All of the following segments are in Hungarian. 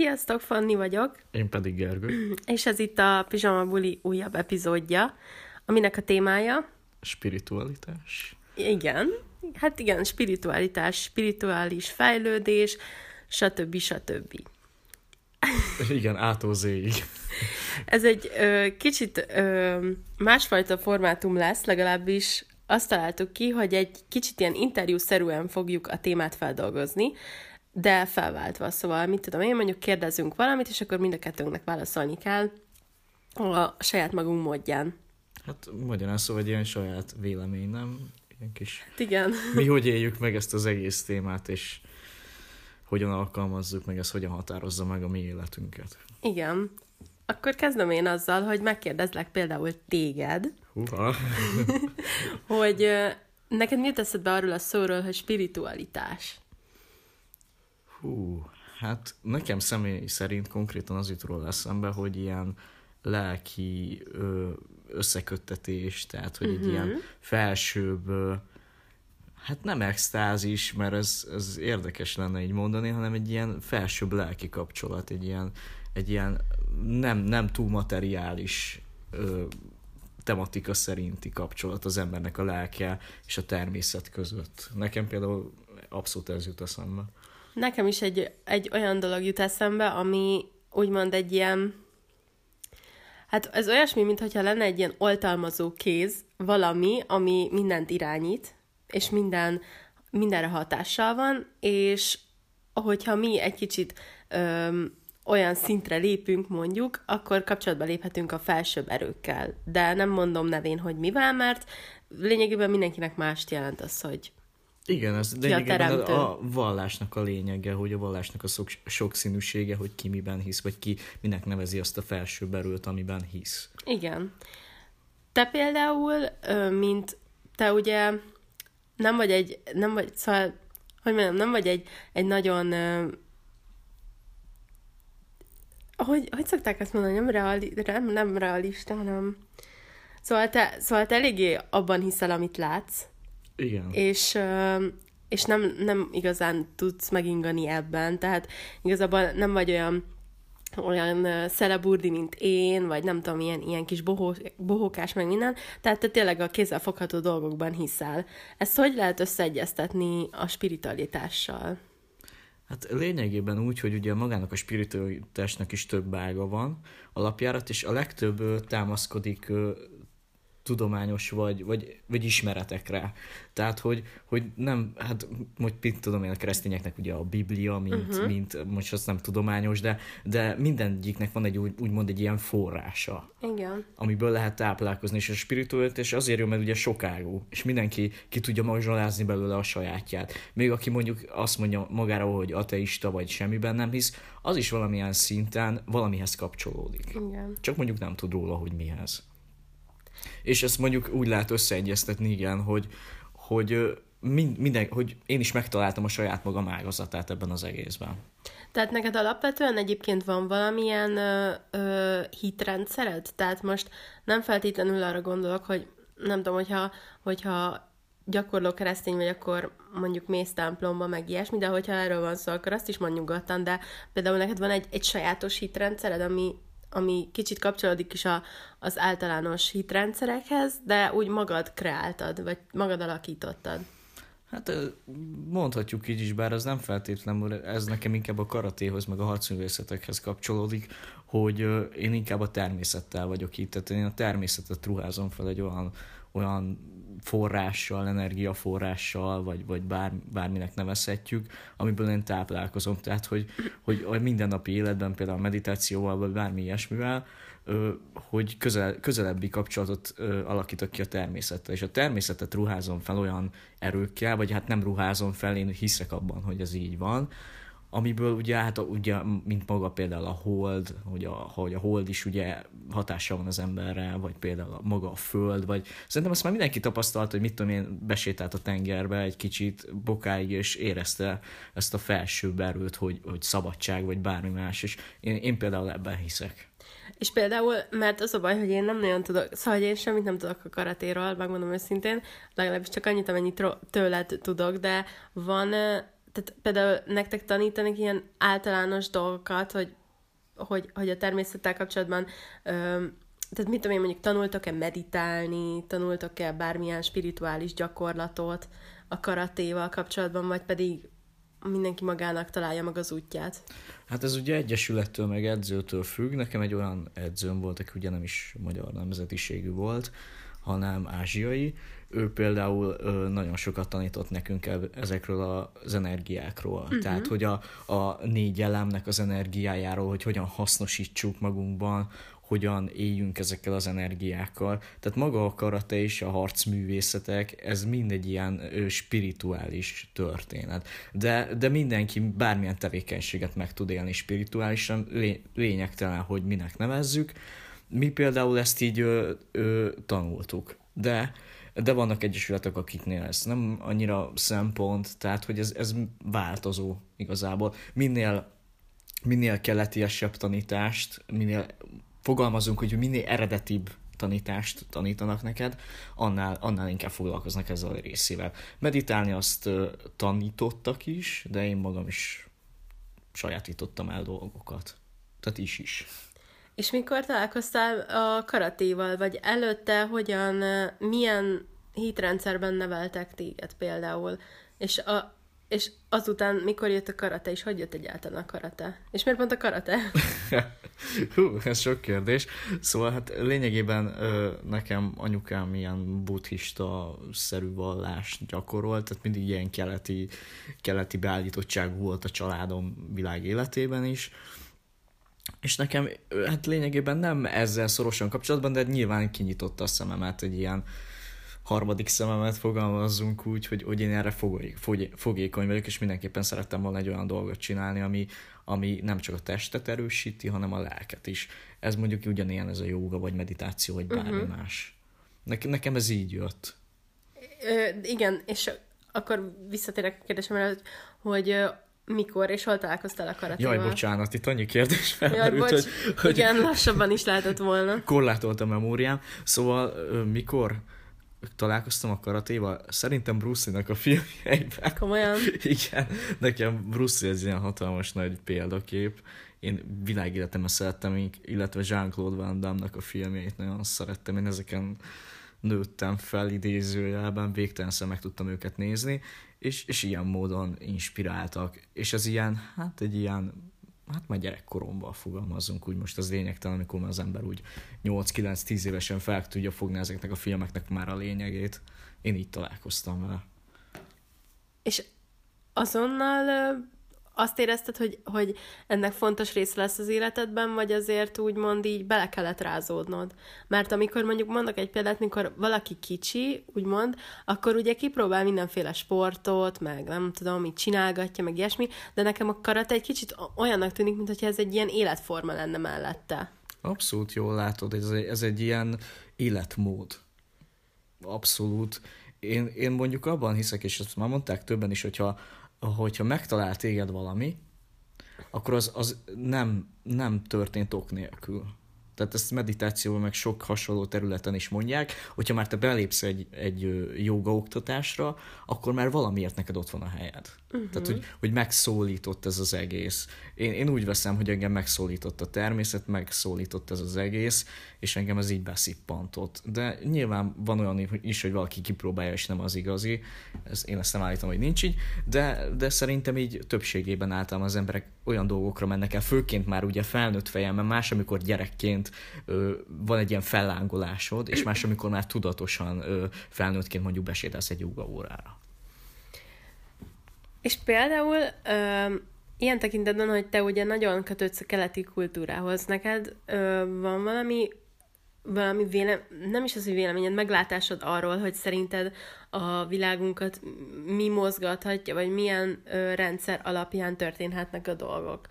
Sziasztok, Fanni vagyok. Én pedig Gergő. És ez itt a Pizsama Buli újabb epizódja, aminek a témája... Spiritualitás. Igen, hát igen, spiritualitás, spirituális fejlődés, stb. stb. Igen, ától zéig. Ez egy ö, kicsit ö, másfajta formátum lesz, legalábbis azt találtuk ki, hogy egy kicsit ilyen interjúszerűen fogjuk a témát feldolgozni, de felváltva, szóval mit tudom én, mondjuk kérdezünk valamit, és akkor mind a kettőnknek válaszolni kell a saját magunk módján. Hát magyarán szóval egy ilyen saját vélemény, nem? Ilyen kis... Hát igen. Mi hogy éljük meg ezt az egész témát, és hogyan alkalmazzuk, meg ez hogyan határozza meg a mi életünket. Igen. Akkor kezdem én azzal, hogy megkérdezlek például téged, Húha. hogy neked mi jut eszedbe arról a szóról, hogy spiritualitás? Hú, hát nekem személy szerint konkrétan az jut róla eszembe, hogy ilyen lelki összeköttetés, tehát hogy egy ilyen felsőbb, ö, hát nem extázis, mert ez, ez érdekes lenne így mondani, hanem egy ilyen felsőbb lelki kapcsolat, egy ilyen, egy ilyen nem, nem túl materiális ö, tematika szerinti kapcsolat az embernek a lelke és a természet között. Nekem például abszolút ez jut eszembe. Nekem is egy, egy olyan dolog jut eszembe, ami úgymond egy ilyen, hát ez olyasmi, mintha lenne egy ilyen oltalmazó kéz, valami, ami mindent irányít, és minden, mindenre hatással van, és hogyha mi egy kicsit öm, olyan szintre lépünk, mondjuk, akkor kapcsolatba léphetünk a felsőbb erőkkel. De nem mondom nevén, hogy mivel, mert lényegében mindenkinek mást jelent az, hogy Igen, ez lényegében teremtő? a, a vallásnak a lényege, hogy a vallásnak a szok, sokszínűsége, hogy ki miben hisz, vagy ki minek nevezi azt a felsőbb erőt, amiben hisz. Igen. Te például, mint te ugye nem vagy egy, nem vagy, szóval, hogy mondjam, nem vagy egy, egy nagyon, hogy, hogy szokták ezt mondani, nem, reali, nem, nem realista, hanem szóval te, szóval te eléggé abban hiszel, amit látsz, Igen. és, és nem, nem igazán tudsz megingani ebben, tehát igazából nem vagy olyan olyan szeleburdi, mint én, vagy nem tudom, ilyen, ilyen kis bohó, bohókás, meg minden, tehát te tényleg a kézzelfogható dolgokban hiszel. Ezt hogy lehet összeegyeztetni a spiritualitással? Hát lényegében úgy, hogy ugye magának a spiritualitásnak is több ága van, alapjárat, és a legtöbb támaszkodik tudományos vagy, vagy, vagy ismeretekre. Tehát, hogy, hogy nem, hát hogy mit tudom én, a keresztényeknek ugye a Biblia, mint, uh-huh. mint most az nem tudományos, de, de mindegyiknek van egy úgy, úgymond egy ilyen forrása Igen. amiből lehet táplálkozni, és a spiritualitás azért jó, mert ugye sokágú, és mindenki ki tudja mazsolázni belőle a sajátját. Még aki mondjuk azt mondja magára, hogy ateista vagy semmiben nem hisz, az is valamilyen szinten valamihez kapcsolódik. Igen. Csak mondjuk nem tud róla, hogy mihez. És ezt mondjuk úgy lehet összeegyeztetni, igen, hogy, hogy mind, minden, hogy én is megtaláltam a saját magam ágazatát ebben az egészben. Tehát neked alapvetően egyébként van valamilyen ö, ö, hitrendszered? Tehát most nem feltétlenül arra gondolok, hogy nem tudom, hogyha, hogyha gyakorló keresztény vagy, akkor mondjuk mész templomba, meg ilyesmi, de hogyha erről van szó, akkor azt is mond nyugodtan, de például neked van egy, egy sajátos hitrendszered, ami, ami kicsit kapcsolódik is a, az általános hitrendszerekhez, de úgy magad kreáltad, vagy magad alakítottad. Hát mondhatjuk így is, bár ez nem feltétlenül, ez nekem inkább a karatéhoz, meg a harcművészetekhez kapcsolódik, hogy én inkább a természettel vagyok itt, tehát én a természetet ruházom fel egy olyan, olyan forrással, energiaforrással, vagy, vagy bár, bárminek nevezhetjük, amiből én táplálkozom. Tehát, hogy, hogy a mindennapi életben, például a meditációval, vagy bármi ilyesmivel, hogy közel, közelebbi kapcsolatot alakítok ki a természettel. És a természetet ruházom fel olyan erőkkel, vagy hát nem ruházom fel, én hiszek abban, hogy ez így van, amiből ugye, hát ugye, mint maga például a hold, hogy a, hogy a hold is ugye hatással van az emberre, vagy például a, maga a föld, vagy szerintem azt már mindenki tapasztalt, hogy mit tudom én, besétált a tengerbe egy kicsit bokáig, és érezte ezt a felső erőt, hogy, hogy szabadság, vagy bármi más, és én, én például ebben hiszek. És például, mert az a baj, hogy én nem nagyon tudok, szóval hogy én semmit nem tudok a karatéról, megmondom őszintén, legalábbis csak annyit, amennyit tőled tudok, de van, tehát például nektek tanítanak ilyen általános dolgokat, hogy, hogy, hogy a természettel kapcsolatban, ö, tehát mit tudom én, mondjuk tanultok-e meditálni, tanultok-e bármilyen spirituális gyakorlatot a karatéval kapcsolatban, vagy pedig mindenki magának találja meg az útját? Hát ez ugye egyesülettől meg edzőtől függ. Nekem egy olyan edzőm volt, aki ugye nem is magyar nemzetiségű volt, hanem ázsiai. Ő például ö, nagyon sokat tanított nekünk ezekről az energiákról. Uh-huh. Tehát, hogy a, a négy elemnek az energiájáról, hogy hogyan hasznosítsuk magunkban, hogyan éljünk ezekkel az energiákkal. Tehát maga a karate és a harcművészetek, ez mindegy ilyen ö, spirituális történet. De, de mindenki bármilyen tevékenységet meg tud élni spirituálisan, lé, lényegtelen, hogy minek nevezzük. Mi például ezt így ö, ö, tanultuk. De de vannak egyesületek, akiknél ez nem annyira szempont, tehát hogy ez, ez változó igazából. Minél, minél keletiesebb tanítást, minél fogalmazunk, hogy minél eredetibb tanítást tanítanak neked, annál, annál inkább foglalkoznak ezzel a részével. Meditálni azt tanítottak is, de én magam is sajátítottam el dolgokat. Tehát is is. És mikor találkoztál a karatéval, vagy előtte hogyan, milyen hitrendszerben neveltek téged például? És a, és azután, mikor jött a karate, és hogy jött egyáltalán a karate? És miért pont a karate? Hú, ez sok kérdés. Szóval hát lényegében nekem anyukám ilyen buddhista-szerű vallást gyakorolt, tehát mindig ilyen keleti, keleti beállítottság volt a családom világ életében is. És nekem hát lényegében nem ezzel szorosan kapcsolatban, de nyilván kinyitotta a szememet egy ilyen harmadik szememet fogalmazzunk úgy, hogy, hogy én erre fogé, fogé, fogékony vagyok, és mindenképpen szerettem volna egy olyan dolgot csinálni, ami, ami nem csak a testet erősíti, hanem a lelket is. Ez mondjuk ugyanilyen ez a jóga, vagy meditáció, vagy bármi uh-huh. más. Ne, nekem ez így jött. Ö, igen, és akkor visszatérek a kérdésemre, hogy mikor és hol találkoztál a karatéval? Jaj, bocsánat, itt annyi kérdés felmerült, hogy, hogy... Igen, lassabban is lehetett volna. Korlátolt a memóriám. Szóval mikor? találkoztam a karatéval, szerintem Bruce Lee-nak a filmjeiben. Komolyan? Igen, nekem Bruce ez ilyen hatalmas nagy példakép. Én világéletemben szerettem, illetve Jean-Claude Van Damme-nak a filmjeit nagyon szerettem. Én ezeken nőttem fel idézőjelben, végtelen meg tudtam őket nézni, és, és ilyen módon inspiráltak. És ez ilyen, hát egy ilyen hát már gyerekkoromban fogalmazunk, úgy most az lényegtelen, amikor már az ember úgy 8-9-10 évesen fel tudja fogni ezeknek a filmeknek már a lényegét. Én így találkoztam vele. És azonnal azt érezted, hogy, hogy ennek fontos része lesz az életedben, vagy azért úgymond így bele kellett rázódnod? Mert amikor mondjuk mondok egy példát, mikor valaki kicsi, úgymond, akkor ugye kipróbál mindenféle sportot, meg nem tudom, mit csinálgatja, meg ilyesmi, de nekem a karate egy kicsit olyannak tűnik, mintha ez egy ilyen életforma lenne mellette. Abszolút jól látod, ez egy, ez egy ilyen életmód. Abszolút. Én, én mondjuk abban hiszek, és ezt már mondták többen is, hogyha hogyha megtalál téged valami, akkor az, az nem, nem történt ok nélkül. Tehát ezt meditációban meg sok hasonló területen is mondják, hogyha már te belépsz egy, egy joga oktatásra, akkor már valamiért neked ott van a helyed. Uh-huh. Tehát, hogy, hogy megszólított ez az egész. Én, én úgy veszem, hogy engem megszólított a természet, megszólított ez az egész, és engem ez így beszippantott. De nyilván van olyan is, hogy valaki kipróbálja, és nem az igazi. Ez, én ezt nem állítom, hogy nincs így, de, de szerintem így többségében általában az emberek olyan dolgokra mennek el, főként már ugye felnőtt fejemben, más, amikor gyerekként ö, van egy ilyen fellángolásod, és más, amikor már tudatosan ö, felnőttként mondjuk besétálsz egy joga órára. És például ö, ilyen tekintetben, hogy te ugye nagyon kötődsz a keleti kultúrához, neked ö, van valami valami vélem, nem is az, hogy véleményed, meglátásod arról, hogy szerinted a világunkat mi mozgathatja, vagy milyen ö, rendszer alapján történhetnek a dolgok.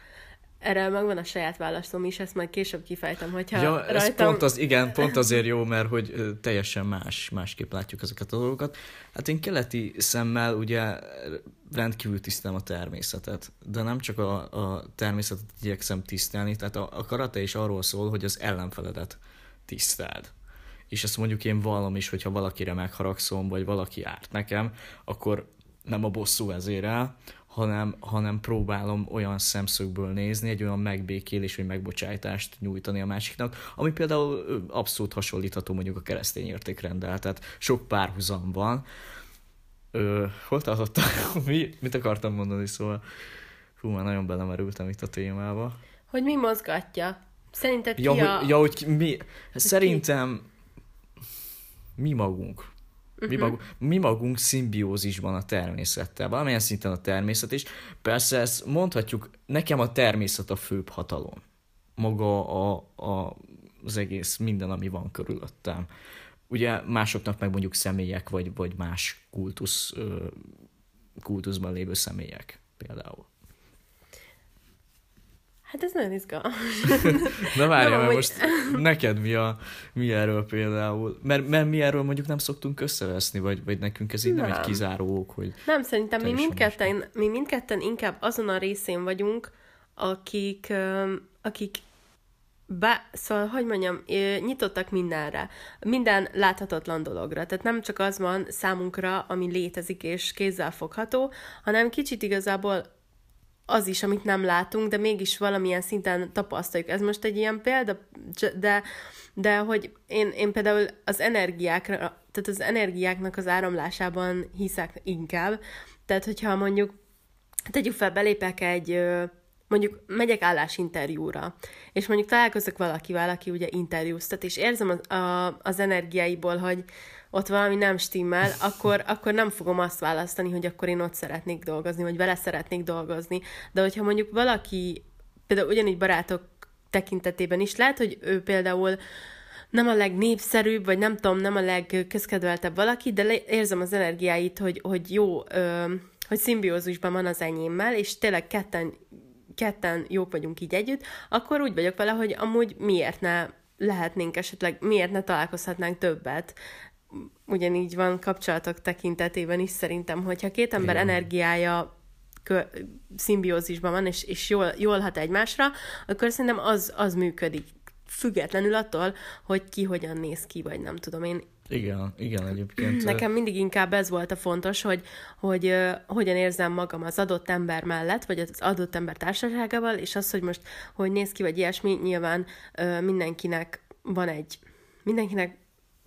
Erre megvan a saját válaszom is, ezt majd később kifejtem, hogyha ja, ez rajtam... pont az, igen, pont azért jó, mert hogy teljesen más, másképp látjuk ezeket a dolgokat. Hát én keleti szemmel ugye rendkívül tisztelem a természetet, de nem csak a, a természetet igyekszem tisztelni, tehát a, a karate is arról szól, hogy az ellenfeledet tiszteld. És ezt mondjuk én vallom is, hogyha valakire megharagszom, vagy valaki árt nekem, akkor nem a bosszú vezérel, hanem, hanem próbálom olyan szemszögből nézni, egy olyan megbékélés vagy megbocsájtást nyújtani a másiknak, ami például abszolút hasonlítható mondjuk a keresztény értékrenddel, tehát sok párhuzam van. Ö, hol tartottam? Mi, mit akartam mondani, szóval hú, már nagyon belemerültem itt a témába. Hogy mi mozgatja? Szerinted ja, ki a... hogy, ja, hogy mi, szerintem mi magunk. Mi, uh-huh. magunk, mi magunk szimbiózisban a természettel, valamilyen szinten a természet is. Persze ezt mondhatjuk, nekem a természet a főbb hatalom. Maga a, a, az egész, minden, ami van körülöttem. Ugye másoknak meg mondjuk személyek, vagy, vagy más kultusz, kultuszban lévő személyek például. Hát ez nagyon izgalmas. Na várjál, mert most neked mi, a, mi erről például? Mert, mert mi erről mondjuk nem szoktunk összeveszni, vagy, vagy nekünk ez így nem, nem egy kizáró ok, hogy... Nem, szerintem mi mindketten, mi mindketten inkább azon a részén vagyunk, akik, akik be, szóval, hogy mondjam, nyitottak mindenre, minden láthatatlan dologra. Tehát nem csak az van számunkra, ami létezik és kézzel fogható, hanem kicsit igazából az is, amit nem látunk, de mégis valamilyen szinten tapasztaljuk. Ez most egy ilyen példa, de, de hogy én, én például az energiákra, tehát az energiáknak az áramlásában hiszek inkább. Tehát, hogyha mondjuk tegyük fel, belépek egy, mondjuk megyek állásinterjúra, és mondjuk találkozok valakivel, aki ugye interjúztat, és érzem az, a, az energiáiból, hogy, ott valami nem stimmel, akkor, akkor nem fogom azt választani, hogy akkor én ott szeretnék dolgozni, vagy vele szeretnék dolgozni. De hogyha mondjuk valaki, például ugyanígy barátok tekintetében is lehet, hogy ő például nem a legnépszerűbb, vagy nem tudom, nem a legközkedveltebb valaki, de érzem az energiáit, hogy, hogy jó, ö, hogy szimbiózusban van az enyémmel, és tényleg ketten, ketten jók vagyunk így együtt, akkor úgy vagyok vele, hogy amúgy miért ne lehetnénk esetleg, miért ne találkozhatnánk többet ugyanígy van kapcsolatok tekintetében is szerintem, hogyha két ember Igen. energiája kö- szimbiózisban van, és, és jól, jól hat egymásra, akkor szerintem az, az működik. Függetlenül attól, hogy ki hogyan néz ki, vagy nem tudom én. Igen, igen egyébként. Nekem mindig inkább ez volt a fontos, hogy, hogy uh, hogyan érzem magam az adott ember mellett, vagy az adott ember társaságával, és az, hogy most hogy néz ki, vagy ilyesmi, nyilván uh, mindenkinek van egy, mindenkinek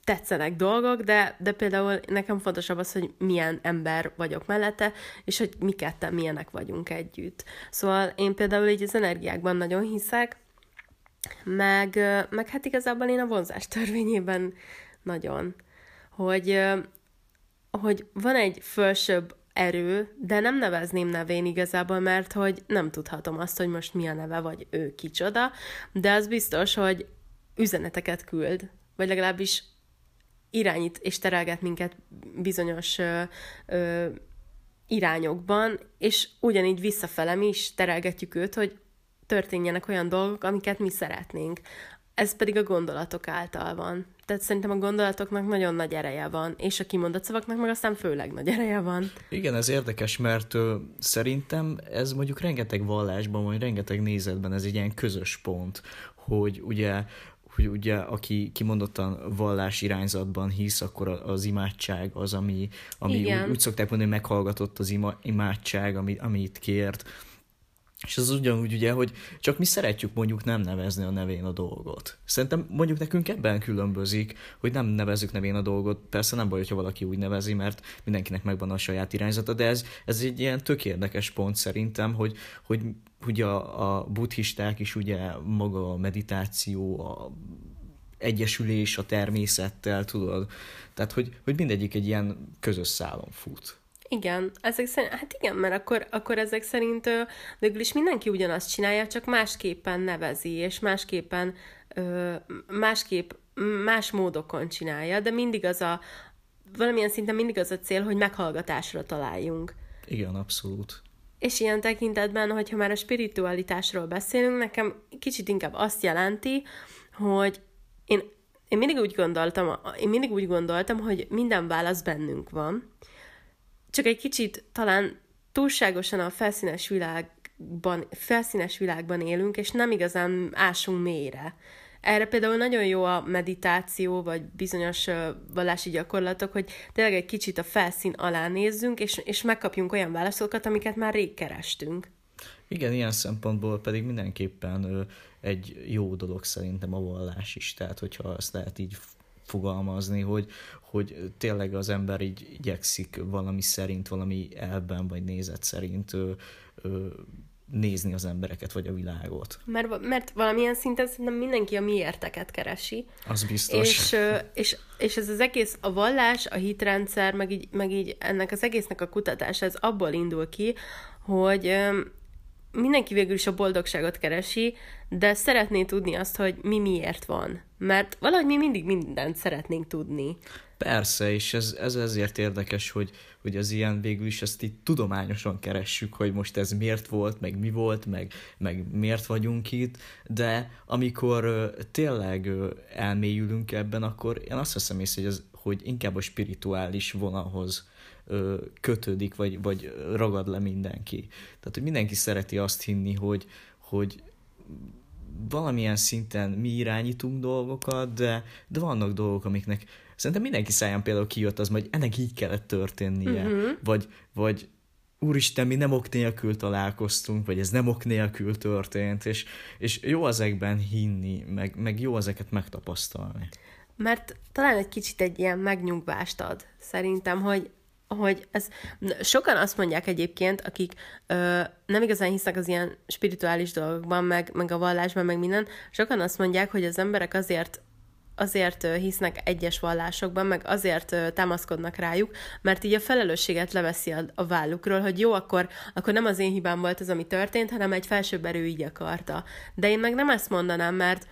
tetszenek dolgok, de, de például nekem fontosabb az, hogy milyen ember vagyok mellette, és hogy mi ketten milyenek vagyunk együtt. Szóval én például így az energiákban nagyon hiszek, meg, meg hát igazából én a vonzás törvényében nagyon, hogy, hogy van egy fölsőbb erő, de nem nevezném nevén igazából, mert hogy nem tudhatom azt, hogy most mi a neve, vagy ő kicsoda, de az biztos, hogy üzeneteket küld, vagy legalábbis irányít és terelget minket bizonyos ö, ö, irányokban, és ugyanígy visszafele mi is terelgetjük őt, hogy történjenek olyan dolgok, amiket mi szeretnénk. Ez pedig a gondolatok által van. Tehát szerintem a gondolatoknak nagyon nagy ereje van, és a kimondott szavaknak meg aztán főleg nagy ereje van. Igen, ez érdekes, mert ö, szerintem ez mondjuk rengeteg vallásban, vagy rengeteg nézetben ez egy ilyen közös pont, hogy ugye hogy ugye aki kimondottan vallás irányzatban hisz, akkor az imádság az, ami, ami úgy, úgy szokták mondani, hogy meghallgatott az ima, imádság, ami, amit kért. És az ugyanúgy ugye, hogy csak mi szeretjük mondjuk nem nevezni a nevén a dolgot. Szerintem mondjuk nekünk ebben különbözik, hogy nem nevezzük nevén a dolgot. Persze nem baj, hogyha valaki úgy nevezi, mert mindenkinek megvan a saját irányzata, de ez, ez egy ilyen tök érdekes pont szerintem, hogy, hogy ugye a, a buddhisták is ugye maga a meditáció, a egyesülés a természettel, tudod? Tehát, hogy, hogy mindegyik egy ilyen közös szálon fut. Igen, ezek szerint, hát igen, mert akkor, akkor ezek szerint végül is mindenki ugyanazt csinálja, csak másképpen nevezi, és másképpen, másképp, más módokon csinálja, de mindig az a, valamilyen szinten mindig az a cél, hogy meghallgatásra találjunk. Igen, abszolút. És ilyen tekintetben, hogyha már a spiritualitásról beszélünk, nekem kicsit inkább azt jelenti, hogy én, én mindig úgy gondoltam, én mindig úgy gondoltam, hogy minden válasz bennünk van, csak egy kicsit talán túlságosan a felszínes világban, felszínes világban élünk, és nem igazán ásunk mélyre erre például nagyon jó a meditáció, vagy bizonyos vallási gyakorlatok, hogy tényleg egy kicsit a felszín alá nézzünk, és, és megkapjunk olyan válaszokat, amiket már rég kerestünk. Igen, ilyen szempontból pedig mindenképpen egy jó dolog szerintem a vallás is, tehát hogyha azt lehet így fogalmazni, hogy, hogy tényleg az ember így igyekszik valami szerint, valami elben vagy nézet szerint ö, ö, nézni az embereket vagy a világot. Mert, mert valamilyen szinten szerintem mindenki a miérteket keresi. Az biztos. És, és, és ez az egész, a vallás, a hitrendszer, meg így, meg így ennek az egésznek a kutatása, ez abból indul ki, hogy mindenki végül is a boldogságot keresi, de szeretné tudni azt, hogy mi miért van. Mert valahogy mi mindig mindent szeretnénk tudni. Persze, és ez, ez ezért érdekes, hogy, hogy az ilyen végül is ezt így tudományosan keressük, hogy most ez miért volt, meg mi volt, meg, meg miért vagyunk itt, de amikor ö, tényleg ö, elmélyülünk ebben, akkor én azt veszem észre, hogy, ez, hogy inkább a spirituális vonalhoz ö, kötődik, vagy, vagy ragad le mindenki. Tehát, hogy mindenki szereti azt hinni, hogy, hogy valamilyen szinten mi irányítunk dolgokat, de, de vannak dolgok, amiknek szerintem mindenki száján például kijött az, hogy ennek így kellett történnie, uh-huh. vagy, vagy úristen, mi nem ok nélkül találkoztunk, vagy ez nem ok nélkül történt, és, és jó ezekben hinni, meg, meg jó ezeket megtapasztalni. Mert talán egy kicsit egy ilyen megnyugvást ad, szerintem, hogy hogy ez, sokan azt mondják egyébként, akik ö, nem igazán hisznek az ilyen spirituális dolgokban, meg, meg a vallásban, meg minden, sokan azt mondják, hogy az emberek azért azért hisznek egyes vallásokban, meg azért támaszkodnak rájuk, mert így a felelősséget leveszi a, a vállukról, hogy jó, akkor, akkor nem az én hibám volt az, ami történt, hanem egy felsőbb erő így akarta. De én meg nem ezt mondanám, mert,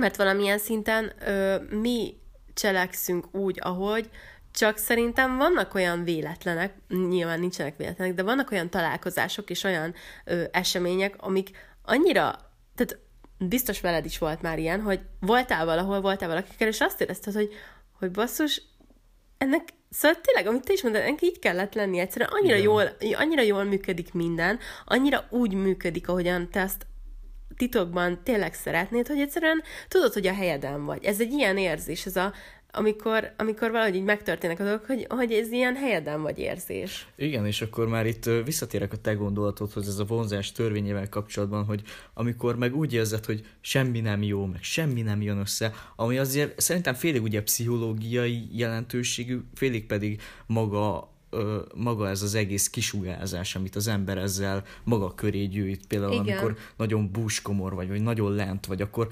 mert valamilyen szinten ö, mi cselekszünk úgy, ahogy, csak szerintem vannak olyan véletlenek, nyilván nincsenek véletlenek, de vannak olyan találkozások és olyan ö, események, amik annyira, tehát biztos veled is volt már ilyen, hogy voltál valahol, voltál valakikkel, és azt érezted, hogy, hogy basszus, ennek, szóval tényleg, amit te is mondtad, ennek így kellett lenni egyszerűen, annyira jól, annyira jól működik minden, annyira úgy működik, ahogyan te azt titokban tényleg szeretnéd, hogy egyszerűen tudod, hogy a helyeden vagy. Ez egy ilyen érzés, ez a amikor, amikor valahogy így megtörténnek a hogy, hogy ez ilyen helyeden vagy érzés. Igen, és akkor már itt visszatérek a te gondolatodhoz, ez a vonzás törvényével kapcsolatban, hogy amikor meg úgy érzed, hogy semmi nem jó, meg semmi nem jön össze, ami azért szerintem félig ugye pszichológiai jelentőségű, félig pedig maga maga ez az egész kisugárzás, amit az ember ezzel maga köré gyűjt. Például Igen. amikor nagyon búskomor vagy, vagy nagyon lent vagy, akkor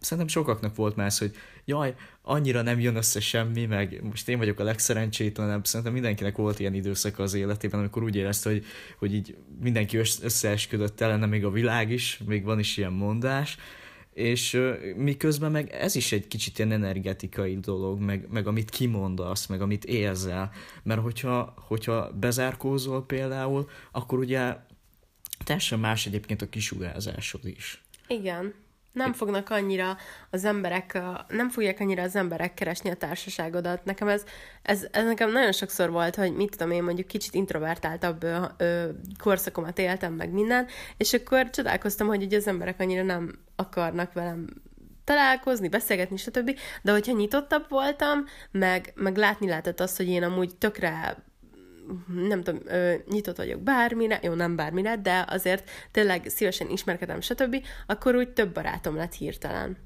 szerintem sokaknak volt már ez, hogy jaj, annyira nem jön össze semmi, meg most én vagyok a legszerencsétlenebb, szerintem mindenkinek volt ilyen időszaka az életében, amikor úgy érezte, hogy, hogy így mindenki összeesküdött ellene, még a világ is, még van is ilyen mondás, és miközben meg ez is egy kicsit ilyen energetikai dolog, meg, meg amit kimondasz, meg amit érzel, mert hogyha, hogyha bezárkózol például, akkor ugye teljesen más egyébként a kisugárzásod is. Igen nem fognak annyira az emberek, nem fogják annyira az emberek keresni a társaságodat. Nekem ez, ez, ez nekem nagyon sokszor volt, hogy mit tudom én, mondjuk kicsit introvertáltabb ö, ö, korszakomat éltem meg minden, és akkor csodálkoztam, hogy ugye az emberek annyira nem akarnak velem találkozni, beszélgetni, stb. De hogyha nyitottabb voltam, meg, meg látni lehetett azt, hogy én amúgy tökre nem tudom, nyitott vagyok bármire, jó, nem bármire, de azért tényleg szívesen ismerkedem, stb., akkor úgy több barátom lett hirtelen.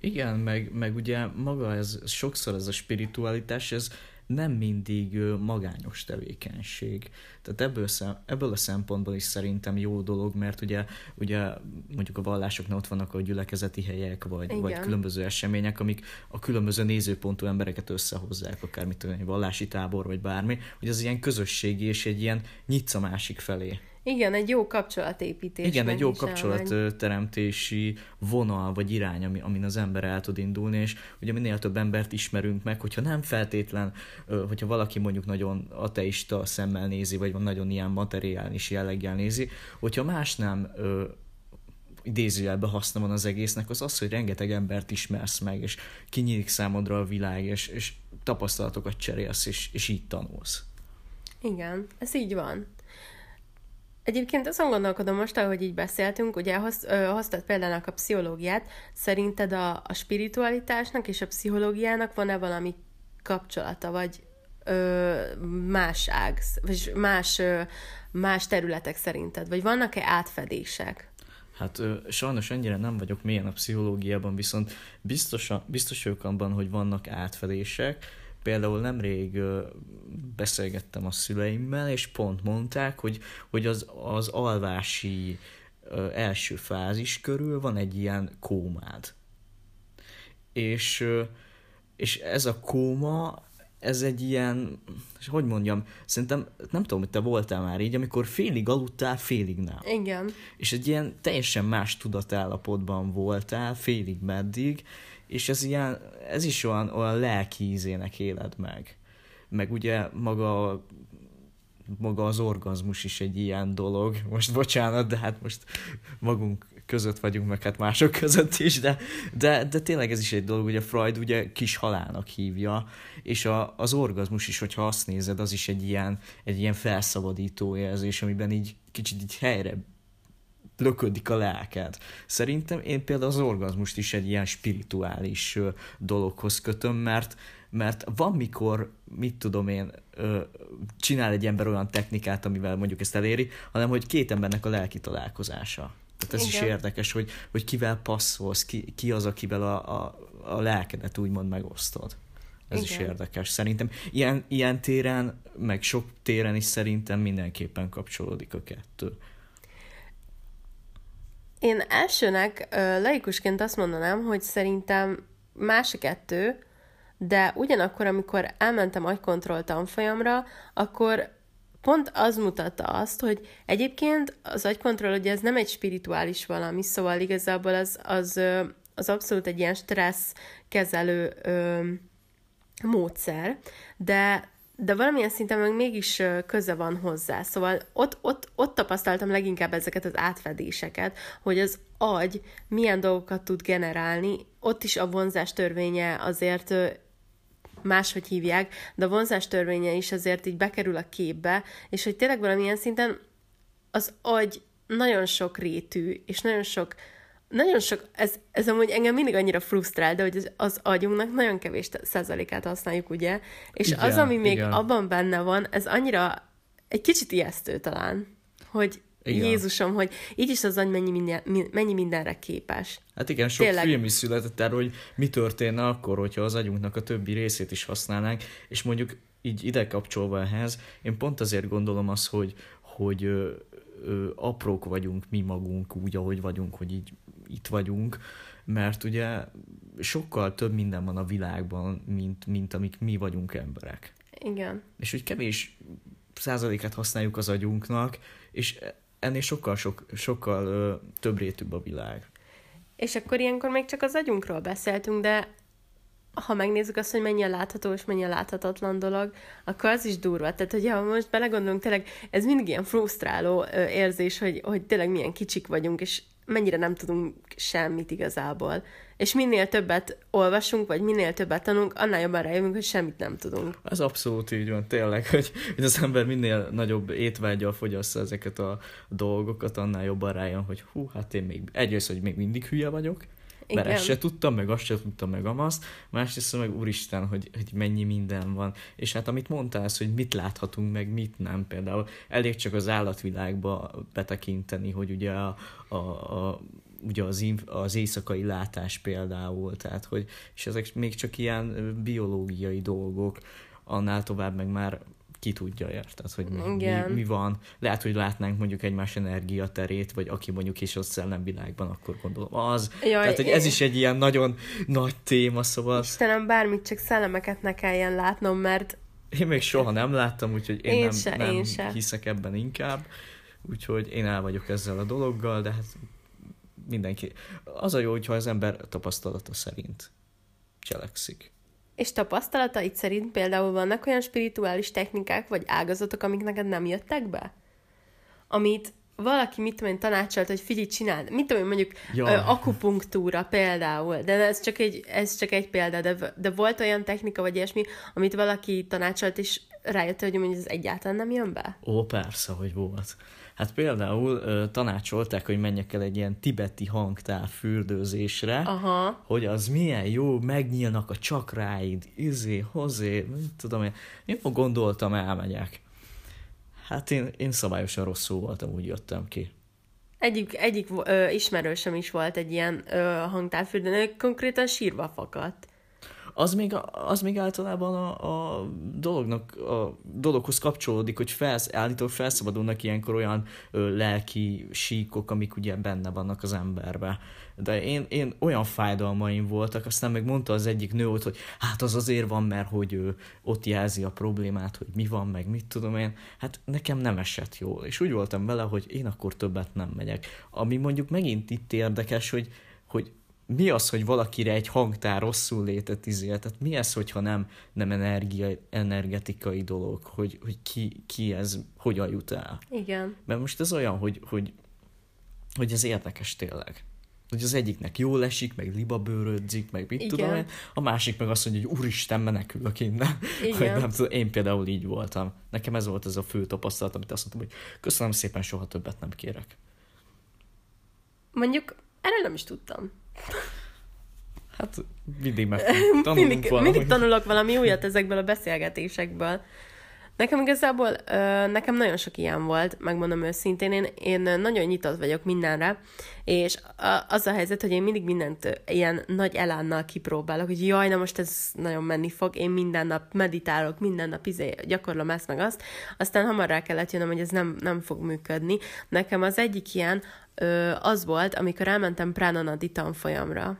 Igen, meg, meg ugye maga ez, sokszor ez a spiritualitás, ez nem mindig magányos tevékenység. Tehát ebből, szem, ebből a szempontból is szerintem jó dolog, mert ugye, ugye mondjuk a vallásoknál ott vannak a gyülekezeti helyek, vagy, vagy különböző események, amik a különböző nézőpontú embereket összehozzák, akár mit tudom, vallási tábor, vagy bármi, hogy az ilyen közösségi és egy ilyen nyitsz a másik felé. Igen, egy jó kapcsolatépítés. Igen, egy jó kapcsolatteremtési vonal vagy irány, ami, amin az ember el tud indulni, és ugye minél több embert ismerünk meg, hogyha nem feltétlen, hogyha valaki mondjuk nagyon ateista szemmel nézi, vagy van nagyon ilyen materiális jelleggel nézi, hogyha más nem idézőjelben haszna van az egésznek, az az, hogy rengeteg embert ismersz meg, és kinyílik számodra a világ, és, és tapasztalatokat cserélsz, és, és így tanulsz. Igen, ez így van. Egyébként azon gondolkodom most, ahogy így beszéltünk, ugye hoz, hoztad példának a pszichológiát, szerinted a, a spiritualitásnak és a pszichológiának van-e valami kapcsolata, vagy ö, más ág, vagy más, ö, más területek szerinted, vagy vannak-e átfedések? Hát ö, sajnos ennyire nem vagyok mélyen a pszichológiában, viszont biztos, biztos vagyok abban, hogy vannak átfedések, Például nemrég beszélgettem a szüleimmel, és pont mondták, hogy, hogy az, az alvási első fázis körül van egy ilyen kómád. És, és ez a kóma, ez egy ilyen, hogy mondjam, szerintem, nem tudom, hogy te voltál már így, amikor félig aludtál, félig nem. Igen. És egy ilyen teljesen más tudatállapotban voltál, félig meddig, és ez ilyen, ez is olyan, olyan lelki ízének éled meg. Meg ugye maga maga az orgazmus is egy ilyen dolog. Most bocsánat, de hát most magunk között vagyunk, meg hát mások között is, de, de, de tényleg ez is egy dolog, ugye Freud ugye kis halálnak hívja, és a, az orgazmus is, hogyha azt nézed, az is egy ilyen, egy ilyen felszabadító érzés, amiben így kicsit így helyre löködik a lelked. Szerintem én például az orgazmust is egy ilyen spirituális dologhoz kötöm, mert, mert van mikor, mit tudom én, csinál egy ember olyan technikát, amivel mondjuk ezt eléri, hanem hogy két embernek a lelki találkozása. Tehát ez Igen. is érdekes, hogy, hogy kivel passzolsz, ki, ki az, akivel a, a, a lelkedet úgymond megosztod. Ez Igen. is érdekes. Szerintem ilyen, ilyen téren, meg sok téren is szerintem mindenképpen kapcsolódik a kettő. Én elsőnek laikusként azt mondanám, hogy szerintem más a kettő, de ugyanakkor, amikor elmentem agykontroll tanfolyamra, akkor pont az mutatta azt, hogy egyébként az agykontroll, ugye ez nem egy spirituális valami, szóval igazából az, az, az abszolút egy ilyen stressz kezelő ö, módszer, de de valamilyen szinten meg mégis köze van hozzá. Szóval ott, ott, ott tapasztaltam leginkább ezeket az átfedéseket, hogy az agy milyen dolgokat tud generálni. Ott is a vonzás törvénye azért máshogy hívják, de a vonzás törvénye is azért így bekerül a képbe, és hogy tényleg valamilyen szinten az agy nagyon sok rétű, és nagyon sok nagyon sok, ez, ez amúgy engem mindig annyira frusztrál, de hogy az, az agyunknak nagyon kevés százalékát használjuk, ugye? És igen, az, ami még igen. abban benne van, ez annyira egy kicsit ijesztő talán, hogy igen. Jézusom, hogy így is az agy mennyi, minden, mennyi mindenre képes. Hát igen, sok Tényleg. film is született erről, hogy mi történne akkor, hogyha az agyunknak a többi részét is használnánk, és mondjuk így ide kapcsolva ehhez, én pont azért gondolom azt, hogy, hogy ö, ö, aprók vagyunk mi magunk úgy, ahogy vagyunk, hogy így itt vagyunk, mert ugye sokkal több minden van a világban, mint, mint amik mi vagyunk emberek. Igen. És hogy kevés százalékát használjuk az agyunknak, és ennél sokkal, sok, sokkal ö, több rétűbb a világ. És akkor ilyenkor még csak az agyunkról beszéltünk, de ha megnézzük azt, hogy mennyi a látható és mennyi a láthatatlan dolog, akkor az is durva. Tehát, hogyha most belegondolunk, tényleg ez mindig ilyen frusztráló érzés, hogy, hogy tényleg milyen kicsik vagyunk, és mennyire nem tudunk semmit igazából. És minél többet olvasunk, vagy minél többet tanulunk, annál jobban rájövünk, hogy semmit nem tudunk. Ez abszolút így van, tényleg, hogy, hogy az ember minél nagyobb étvágyal fogyassza ezeket a dolgokat, annál jobban rájön, hogy hú, hát én még egyrészt, hogy még mindig hülye vagyok, mert ezt se tudtam, meg azt se tudtam, meg amazt. Másrészt meg úristen, hogy, hogy mennyi minden van. És hát amit mondtál, az, hogy mit láthatunk, meg mit nem. Például elég csak az állatvilágba betekinteni, hogy ugye a, a, a ugye az, az éjszakai látás például, tehát hogy, és ezek még csak ilyen biológiai dolgok, annál tovább meg már ki tudja, érted, hogy mi, mi, mi van. Lehet, hogy látnánk mondjuk egymás energiaterét, vagy aki mondjuk is a szellemvilágban, akkor gondolom az. Jaj, Tehát, hogy ez is egy ilyen nagyon nagy téma, szóval... Istenem, bármit csak szellemeket ne kelljen látnom, mert... Én még soha nem láttam, úgyhogy én, én nem, se, nem én se. hiszek ebben inkább. Úgyhogy én el vagyok ezzel a dologgal, de hát mindenki... Az a jó, hogyha az ember tapasztalata szerint cselekszik. És tapasztalataid szerint például vannak olyan spirituális technikák vagy ágazatok, amik neked nem jöttek be? Amit valaki, mit tudom én, tanácsolt, hogy figyelj, csináld. Mit tudom én, mondjuk ja. ö, akupunktúra például, de ez csak egy, ez csak egy példa, de, de volt olyan technika vagy ilyesmi, amit valaki tanácsolt, és rájöttél, hogy mondjuk ez egyáltalán nem jön be? Ó, persze, hogy volt. Hát például ö, tanácsolták, hogy menjek el egy ilyen tibeti hangtál fürdőzésre, Aha. hogy az milyen jó, megnyílnak a csakráid, izé, hozé, mit tudom én. Én gondoltam, elmegyek. Hát én, én szabályosan rosszul voltam, úgy jöttem ki. Egyik, egyik ö, ismerősöm is volt egy ilyen ö, hangtárfürdőn, konkrétan sírva fakadt. Az még, az még általában a, a dolognak, a dologhoz kapcsolódik, hogy felsz, állítólag felszabadulnak ilyenkor olyan ö, lelki síkok, amik ugye benne vannak az emberbe. De én, én olyan fájdalmaim voltak, aztán meg mondta az egyik nő ott, hogy hát az azért van, mert hogy ő ott jelzi a problémát, hogy mi van, meg mit tudom én. Hát nekem nem esett jól, és úgy voltam vele, hogy én akkor többet nem megyek. Ami mondjuk megint itt érdekes, hogy, hogy mi az, hogy valakire egy hangtár rosszul létet izél? Tehát mi ez, hogyha nem, nem energia, energetikai dolog, hogy, hogy ki, ki ez, hogyan jut el? Igen. Mert most ez olyan, hogy, hogy, hogy ez érdekes tényleg. Hogy az egyiknek jól esik, meg libabőrödzik, meg mit Igen. tudom én, a másik meg azt mondja, hogy úristen, menekülök innen. Igen. Vagy nem tudom, én például így voltam. Nekem ez volt ez a fő tapasztalat, amit azt mondtam, hogy köszönöm szépen, soha többet nem kérek. Mondjuk erről nem is tudtam. Hát mindig meg tanulunk mindig, mindig tanulok valami újat ezekből a beszélgetésekből. Nekem igazából, nekem nagyon sok ilyen volt, megmondom őszintén, én, én nagyon nyitott vagyok mindenre, és az a helyzet, hogy én mindig mindent ilyen nagy elánnal kipróbálok, hogy jaj, na most ez nagyon menni fog, én minden nap meditálok, minden nap izé, gyakorlom ezt meg azt, aztán hamar rá kellett jönnöm, hogy ez nem, nem fog működni. Nekem az egyik ilyen az volt, amikor elmentem Pránanadi tanfolyamra,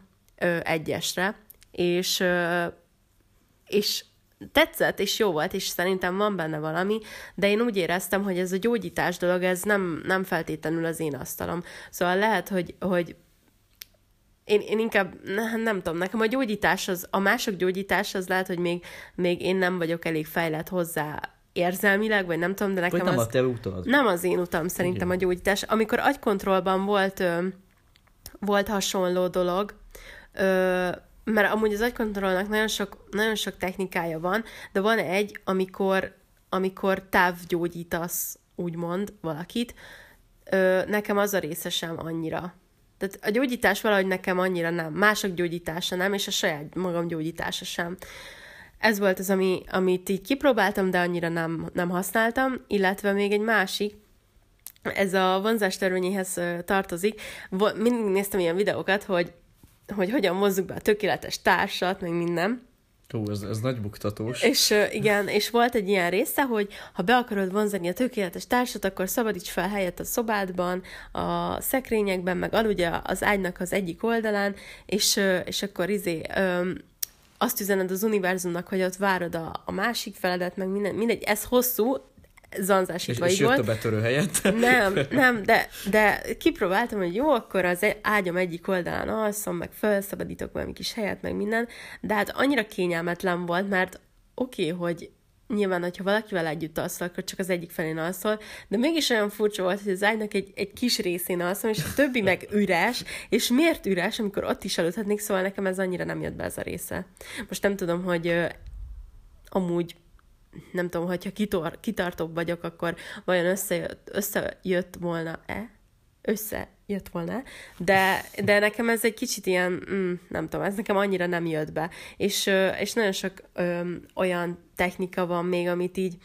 egyesre, és, és tetszett, és jó volt, és szerintem van benne valami, de én úgy éreztem, hogy ez a gyógyítás dolog, ez nem, nem feltétlenül az én asztalom. Szóval lehet, hogy, hogy én, én inkább, ne, nem tudom, nekem a gyógyítás, az, a mások gyógyítás az lehet, hogy még, még én nem vagyok elég fejlett hozzá érzelmileg, vagy nem tudom, de nekem Vagy nem az... a te utalad. Nem az én utam szerintem a gyógyítás. Amikor agykontrollban volt, volt hasonló dolog, ö, mert amúgy az agykontrollnak nagyon sok, nagyon sok technikája van, de van egy, amikor, amikor távgyógyítasz, úgymond, valakit, ö, nekem az a része sem annyira. Tehát a gyógyítás valahogy nekem annyira nem. Mások gyógyítása nem, és a saját magam gyógyítása sem. Ez volt az, ami, amit így kipróbáltam, de annyira nem, nem használtam, illetve még egy másik, ez a vonzás törvényéhez tartozik. Mindig néztem ilyen videókat, hogy, hogy hogyan mozzuk be a tökéletes társat, meg minden. Ó, ez, ez nagy buktatós. És igen, és volt egy ilyen része, hogy ha be akarod vonzani a tökéletes társat, akkor szabadíts fel helyet a szobádban, a szekrényekben, meg aludj az ágynak az egyik oldalán, és, és akkor izé, azt üzened az univerzumnak, hogy ott várod a, a másik feledet, meg minden, mindegy, ez hosszú, zanzásítva és így jött volt. a betörő helyett. Nem, nem, de, de kipróbáltam, hogy jó, akkor az ágyam egyik oldalán alszom, meg felszabadítok valami kis helyet, meg minden, de hát annyira kényelmetlen volt, mert oké, okay, hogy nyilván, hogyha valakivel együtt alszol, akkor csak az egyik felén alszol, de mégis olyan furcsa volt, hogy az ágynak egy, egy kis részén alszom, és a többi meg üres, és miért üres, amikor ott is aludhatnék, szóval nekem ez annyira nem jött be ez a része. Most nem tudom, hogy ö, amúgy nem tudom, hogyha kitor, kitartóbb vagyok, akkor vajon összejött, összejött volna-e? Összejött volna de, de nekem ez egy kicsit ilyen, mm, nem tudom, ez nekem annyira nem jött be. És, és nagyon sok ö, olyan technika van még, amit így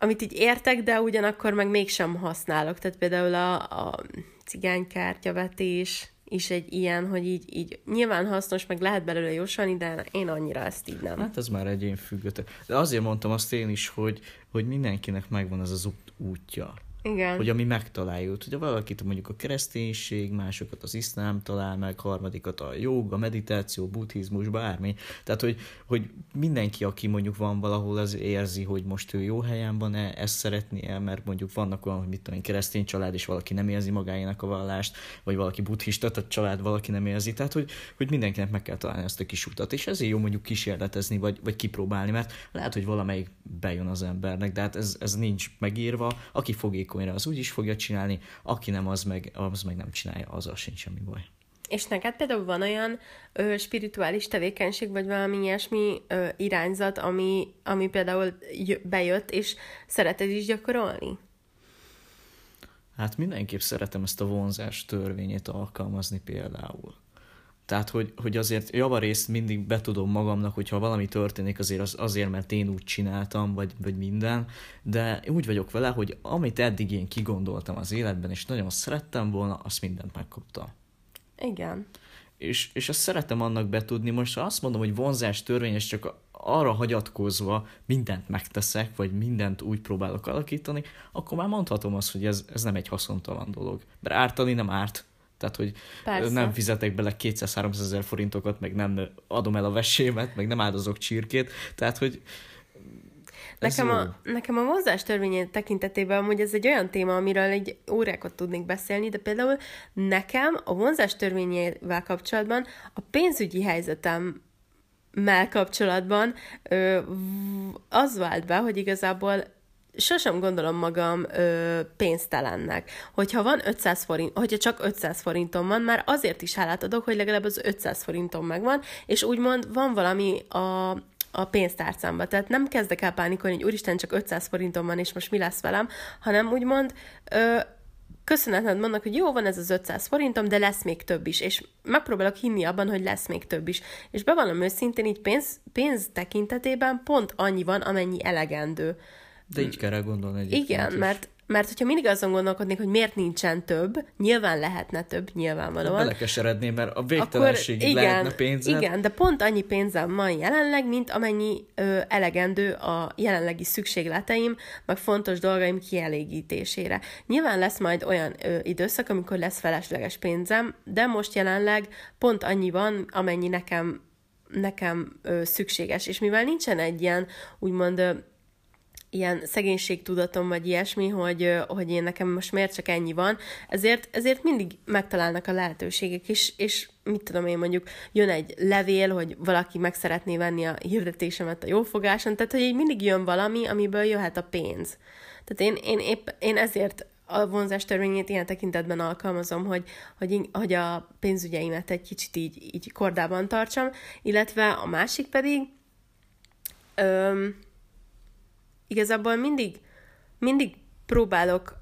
amit így értek, de ugyanakkor meg mégsem használok. Tehát például a, a cigánykártyavetés is egy ilyen, hogy így, így nyilván hasznos, meg lehet belőle jósolni, de én annyira ezt így nem. Hát ez már egyén függő. De azért mondtam azt én is, hogy, hogy mindenkinek megvan az az út, útja. Igen. Hogy ami megtalálja őt. Ugye valakit mondjuk a kereszténység, másokat az iszlám talál meg, harmadikat a joga, meditáció, buddhizmus, bármi. Tehát, hogy, hogy mindenki, aki mondjuk van valahol, az érzi, hogy most ő jó helyen van -e, ezt szeretné el, mert mondjuk vannak olyan, hogy mit tudom én, keresztény család, és valaki nem érzi magáénak a vallást, vagy valaki buddhista, tehát család valaki nem érzi. Tehát, hogy, hogy mindenkinek meg kell találni ezt a kis utat. És ezért jó mondjuk kísérletezni, vagy, vagy kipróbálni, mert lehet, hogy valamelyik bejön az embernek, de hát ez, ez nincs megírva. Aki fogékonyra, az úgy is fogja csinálni, aki nem, az meg, az meg nem csinálja, azzal sincs semmi baj. És neked például van olyan ö, spirituális tevékenység, vagy valami ilyesmi ö, irányzat, ami, ami például bejött, és szereted is gyakorolni? Hát mindenképp szeretem ezt a vonzás törvényét alkalmazni például. Tehát, hogy, hogy azért javarészt mindig betudom magamnak, hogyha valami történik, azért az, azért, mert én úgy csináltam, vagy, vagy minden, de úgy vagyok vele, hogy amit eddig én kigondoltam az életben, és nagyon szerettem volna, azt mindent megkaptam. Igen. És, és ezt szeretem annak betudni. Most ha azt mondom, hogy vonzás törvényes, csak arra hagyatkozva mindent megteszek, vagy mindent úgy próbálok alakítani, akkor már mondhatom azt, hogy ez, ez nem egy haszontalan dolog. Mert ártani nem árt. Tehát, hogy Persze. nem fizetek bele 200-300 ezer forintokat, meg nem adom el a vesémet, meg nem áldozok csirkét. Tehát, hogy Nekem a, nekem a mozgás törvényén tekintetében amúgy ez egy olyan téma, amiről egy órákat tudnék beszélni, de például nekem a vonzás törvényével kapcsolatban a pénzügyi helyzetem mell kapcsolatban ö, az vált be, hogy igazából sosem gondolom magam ö, pénztelennek. Hogyha van 500 forint, hogyha csak 500 forintom van, már azért is hálát adok, hogy legalább az 500 forintom megvan, és úgymond van valami a, a pénztárcámba. Tehát nem kezdek el pánikolni, hogy úristen, csak 500 forintom van, és most mi lesz velem, hanem úgymond ö, köszönetet mondnak, hogy jó, van ez az 500 forintom, de lesz még több is, és megpróbálok hinni abban, hogy lesz még több is. És bevallom őszintén, így pénz, pénz tekintetében pont annyi van, amennyi elegendő. De így kell rá gondolni egyébként Igen, is. mert mert hogyha mindig azon gondolkodnék, hogy miért nincsen több, nyilván lehetne több, nyilvánvalóan. Belekeseredném, mert a végtelenségig igen, lehetne pénzed. Igen, de pont annyi pénzem van jelenleg, mint amennyi ö, elegendő a jelenlegi szükségleteim, meg fontos dolgaim kielégítésére. Nyilván lesz majd olyan ö, időszak, amikor lesz felesleges pénzem, de most jelenleg pont annyi van, amennyi nekem nekem ö, szükséges. És mivel nincsen egy ilyen, úgymond ö, ilyen szegénységtudatom, vagy ilyesmi, hogy, hogy én nekem most miért csak ennyi van, ezért, ezért mindig megtalálnak a lehetőségek, és, és mit tudom én mondjuk, jön egy levél, hogy valaki meg szeretné venni a hirdetésemet a jófogáson, tehát hogy így mindig jön valami, amiből jöhet a pénz. Tehát én, én, épp, én ezért a vonzás törvényét ilyen tekintetben alkalmazom, hogy, hogy, hogy a pénzügyeimet egy kicsit így, így kordában tartsam, illetve a másik pedig, öm, igazából mindig, mindig próbálok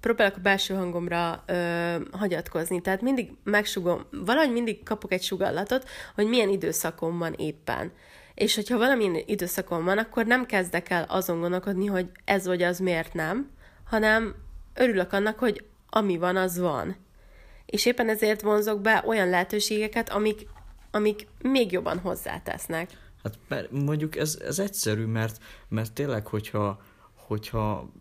próbálok a belső hangomra ö, hagyatkozni, tehát mindig megsugom, valahogy mindig kapok egy sugallatot, hogy milyen időszakom van éppen. És hogyha valamilyen időszakom van, akkor nem kezdek el azon gondolkodni, hogy ez vagy az miért nem, hanem örülök annak, hogy ami van, az van. És éppen ezért vonzok be olyan lehetőségeket, amik, amik még jobban hozzátesznek. Hát mert mondjuk ez, ez egyszerű, mert, mert tényleg, hogyha, hogyha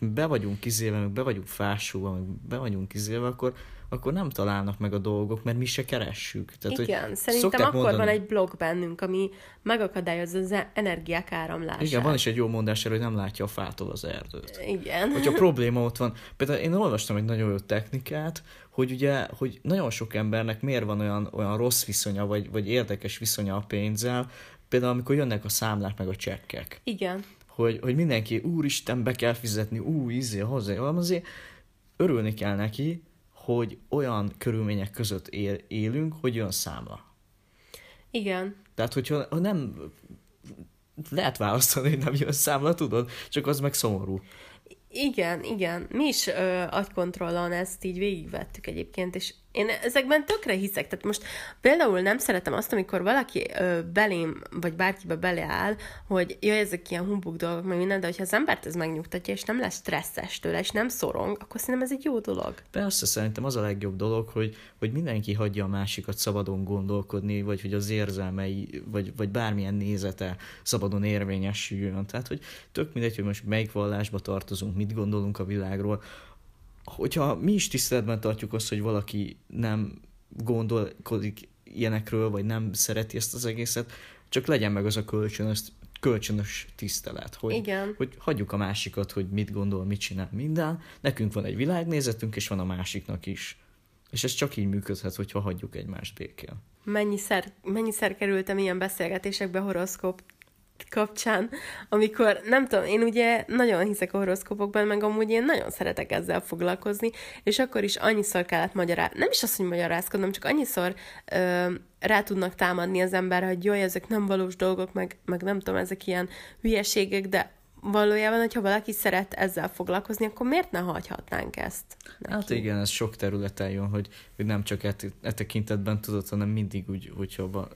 be vagyunk kizélve, meg be vagyunk fásulva, meg be vagyunk kizélve, akkor, akkor nem találnak meg a dolgok, mert mi se keressük. Tehát, Igen, hogy szerintem akkor mondani... van egy blog bennünk, ami megakadályozza az energiák áramlását. Igen, van is egy jó mondás erről, hogy nem látja a fától az erdőt. Igen. Hogyha probléma ott van. Például én olvastam egy nagyon jó technikát, hogy ugye, hogy nagyon sok embernek miért van olyan, olyan rossz viszonya, vagy, vagy érdekes viszonya a pénzzel, például amikor jönnek a számlák meg a csekkek. Igen. Hogy, hogy mindenki, úristen, be kell fizetni, ú, izé, hozzá, azért örülni kell neki, hogy olyan körülmények között él, élünk, hogy jön számla. Igen. Tehát, hogyha ha nem lehet választani, hogy nem jön számla, tudod, csak az meg szomorú. Igen, igen. Mi is ö, agykontrollon ezt így végigvettük egyébként, és én ezekben tökre hiszek. Tehát most például nem szeretem azt, amikor valaki ö, belém, vagy bárkibe beleáll, hogy jaj, ezek ilyen humbug dolgok, meg minden, de hogyha az embert ez megnyugtatja, és nem lesz stresszes tőle, és nem szorong, akkor szerintem ez egy jó dolog. Persze, szerintem az a legjobb dolog, hogy, hogy mindenki hagyja a másikat szabadon gondolkodni, vagy hogy az érzelmei, vagy, vagy bármilyen nézete szabadon érvényesüljön. Tehát, hogy tök mindegy, hogy most melyik vallásba tartozunk, mit gondolunk a világról, hogyha mi is tiszteletben tartjuk azt, hogy valaki nem gondolkodik ilyenekről, vagy nem szereti ezt az egészet, csak legyen meg az a kölcsönös, kölcsönös tisztelet, hogy, Igen. hogy hagyjuk a másikat, hogy mit gondol, mit csinál minden. Nekünk van egy világnézetünk, és van a másiknak is. És ez csak így működhet, hogyha hagyjuk egymást békén. Mennyiszer, mennyiszer kerültem ilyen beszélgetésekbe horoszkóp kapcsán, amikor, nem tudom, én ugye nagyon hiszek a horoszkópokban, meg amúgy én nagyon szeretek ezzel foglalkozni, és akkor is annyiszor kellett magyarázni, nem is azt, hogy magyarázkodnom, csak annyiszor ö, rá tudnak támadni az ember, hogy jó, ezek nem valós dolgok, meg, meg nem tudom, ezek ilyen hülyeségek, de valójában, hogyha valaki szeret ezzel foglalkozni, akkor miért ne hagyhatnánk ezt? Neki? Hát igen, ez sok területen jön, hogy, hogy nem csak e, e tekintetben tudod, hanem mindig úgy, hogyha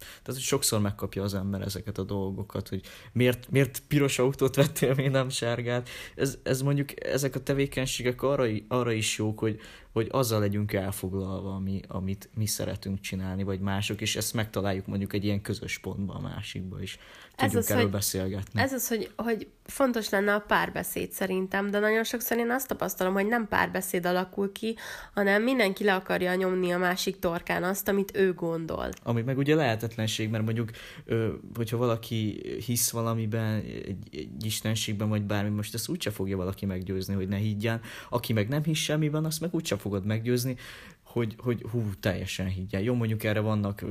tehát, hogy sokszor megkapja az ember ezeket a dolgokat, hogy miért, miért piros autót vettél, miért nem sárgát. Ez, ez mondjuk, ezek a tevékenységek arra, arra is jók, hogy, hogy azzal legyünk elfoglalva, ami, amit mi szeretünk csinálni, vagy mások, és ezt megtaláljuk mondjuk egy ilyen közös pontban a másikba is. Tudjunk ez az, erről hogy, beszélgetni. Ez az, hogy, hogy fontos lenne a párbeszéd szerintem, de nagyon sokszor én azt tapasztalom, hogy nem párbeszéd alakul ki, hanem mindenki le akarja nyomni a másik torkán azt, amit ő gondol. Ami meg ugye lehetetlenség, mert mondjuk, hogyha valaki hisz valamiben, egy, egy istenségben, vagy bármi, most ezt úgyse fogja valaki meggyőzni, hogy ne higgyen. Aki meg nem hisz semmiben, azt meg úgyse fogod meggyőzni, hogy, hogy hú, teljesen higgyel. Jó, mondjuk erre vannak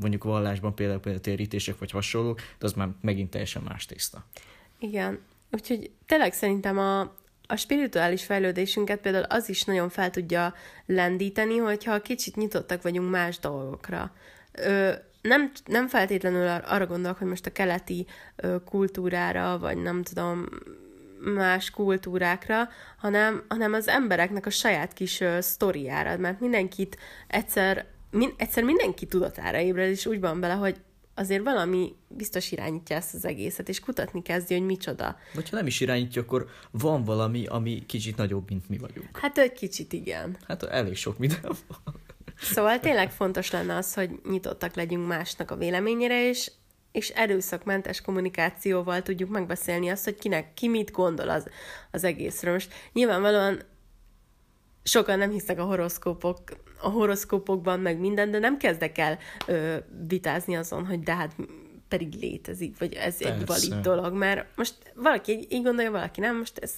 mondjuk vallásban például, például térítések vagy hasonlók, de az már megint teljesen más tészta. Igen. Úgyhogy tényleg szerintem a, a spirituális fejlődésünket például az is nagyon fel tudja lendíteni, hogyha kicsit nyitottak vagyunk más dolgokra. Ö, nem, nem feltétlenül arra gondolok, hogy most a keleti ö, kultúrára, vagy nem tudom, más kultúrákra, hanem, hanem az embereknek a saját kis uh, sztoriára, mert mindenkit egyszer, min, egyszer mindenki tudatára ébred, és úgy van bele, hogy azért valami biztos irányítja ezt az egészet, és kutatni kezdi, hogy micsoda. Vagy ha nem is irányítja, akkor van valami, ami kicsit nagyobb, mint mi vagyunk. Hát egy kicsit igen. Hát elég sok minden van. Szóval tényleg fontos lenne az, hogy nyitottak legyünk másnak a véleményére, és és erőszakmentes kommunikációval tudjuk megbeszélni azt, hogy kinek, ki mit gondol az, az egészről. Most nyilvánvalóan sokan nem hisznek a horoszkópok, a horoszkópokban, meg minden, de nem kezdek el ö, vitázni azon, hogy de hát pedig létezik, vagy ez Persze. egy valid dolog, mert most valaki így gondolja, valaki nem, most ez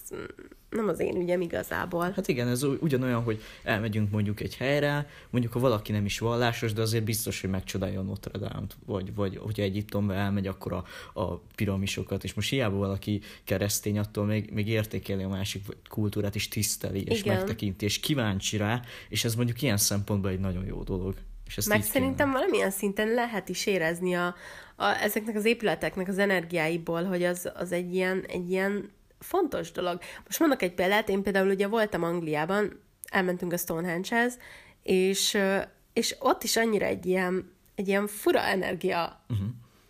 nem az én ügyem igazából. Hát igen, ez ugyanolyan, hogy elmegyünk mondjuk egy helyre, mondjuk ha valaki nem is vallásos, de azért biztos, hogy megcsodálja a Notre Dame-t, vagy, vagy hogyha Egyiptomba elmegy, akkor a, a piramisokat, és most hiába valaki keresztény, attól még, még értékeli a másik kultúrát, és tiszteli, és igen. megtekinti, és kíváncsi rá, és ez mondjuk ilyen szempontból egy nagyon jó dolog. És ezt Meg szerintem kéne. valamilyen szinten lehet is érezni a, a, ezeknek az épületeknek az energiáiból, hogy az, az egy, ilyen, egy ilyen fontos dolog. Most mondok egy példát, én például ugye voltam Angliában, elmentünk a Stonehenge-hez, és, és ott is annyira egy ilyen, egy ilyen fura energia uh-huh.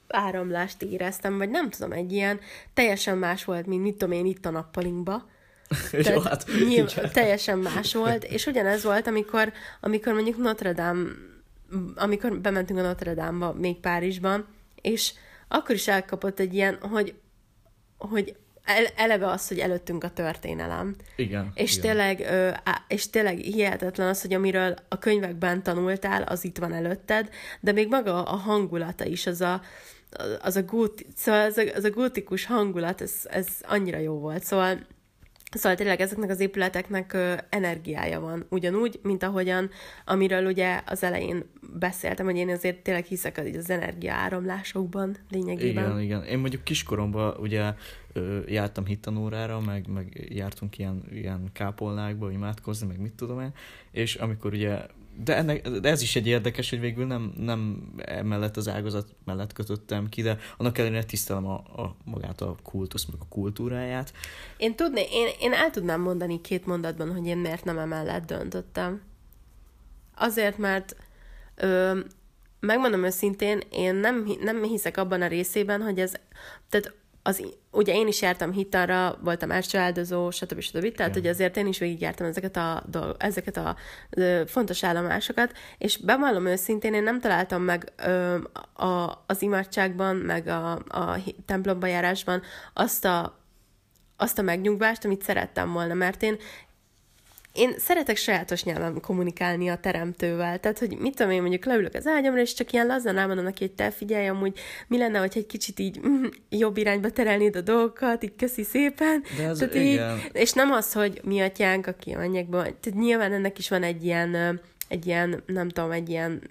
áramlást éreztem, vagy nem tudom, egy ilyen teljesen más volt, mint mit tudom én itt a nappalinkba. Jó, hát, nyilv, teljesen más volt, és ugyanez volt, amikor, amikor mondjuk Notre Dame amikor bementünk a Notre Dame-ba, még Párizsban, és akkor is elkapott egy ilyen, hogy, hogy eleve az, hogy előttünk a történelem. Igen. És, igen. Tényleg, és tényleg hihetetlen az, hogy amiről a könyvekben tanultál, az itt van előtted, de még maga a hangulata is, az a, az a, góti, szóval az a, az a gótikus hangulat, ez, ez annyira jó volt. Szóval Szóval tényleg ezeknek az épületeknek energiája van, ugyanúgy, mint ahogyan, amiről ugye az elején beszéltem, hogy én azért tényleg hiszek az, az energiaáramlásokban lényegében. Igen, igen. Én mondjuk kiskoromban ugye jártam hittanórára, meg, meg jártunk ilyen, ilyen kápolnákba imádkozni, meg mit tudom én, és amikor ugye de, ennek, de ez is egy érdekes, hogy végül nem, nem emellett az ágazat mellett kötöttem ki, de annak ellenére tisztelem a, a, magát a kultusz, meg a kultúráját. Én tudné, én, én el tudnám mondani két mondatban, hogy én miért nem emellett döntöttem. Azért, mert ö, megmondom őszintén, én nem, nem hiszek abban a részében, hogy ez, tehát az, ugye én is jártam hitarra, voltam első áldozó, stb. stb. Tehát, hogy azért én is végigjártam ezeket a, dolg, ezeket a ö, fontos állomásokat, és bevallom őszintén, én nem találtam meg ö, a, az imádságban, meg a, a templomba járásban azt a azt a megnyugvást, amit szerettem volna, mert én én szeretek sajátos nyelven kommunikálni a teremtővel, tehát, hogy mit tudom én, mondjuk leülök az ágyamra, és csak ilyen lazán elmondom neki, hogy te figyelj, amúgy mi lenne, hogy egy kicsit így mm, jobb irányba terelnéd a dolgokat, így köszi szépen. De ez tehát így, és nem az, hogy mi atyánk, aki a mennyekben, tehát nyilván ennek is van egy ilyen, egy ilyen, nem tudom, egy ilyen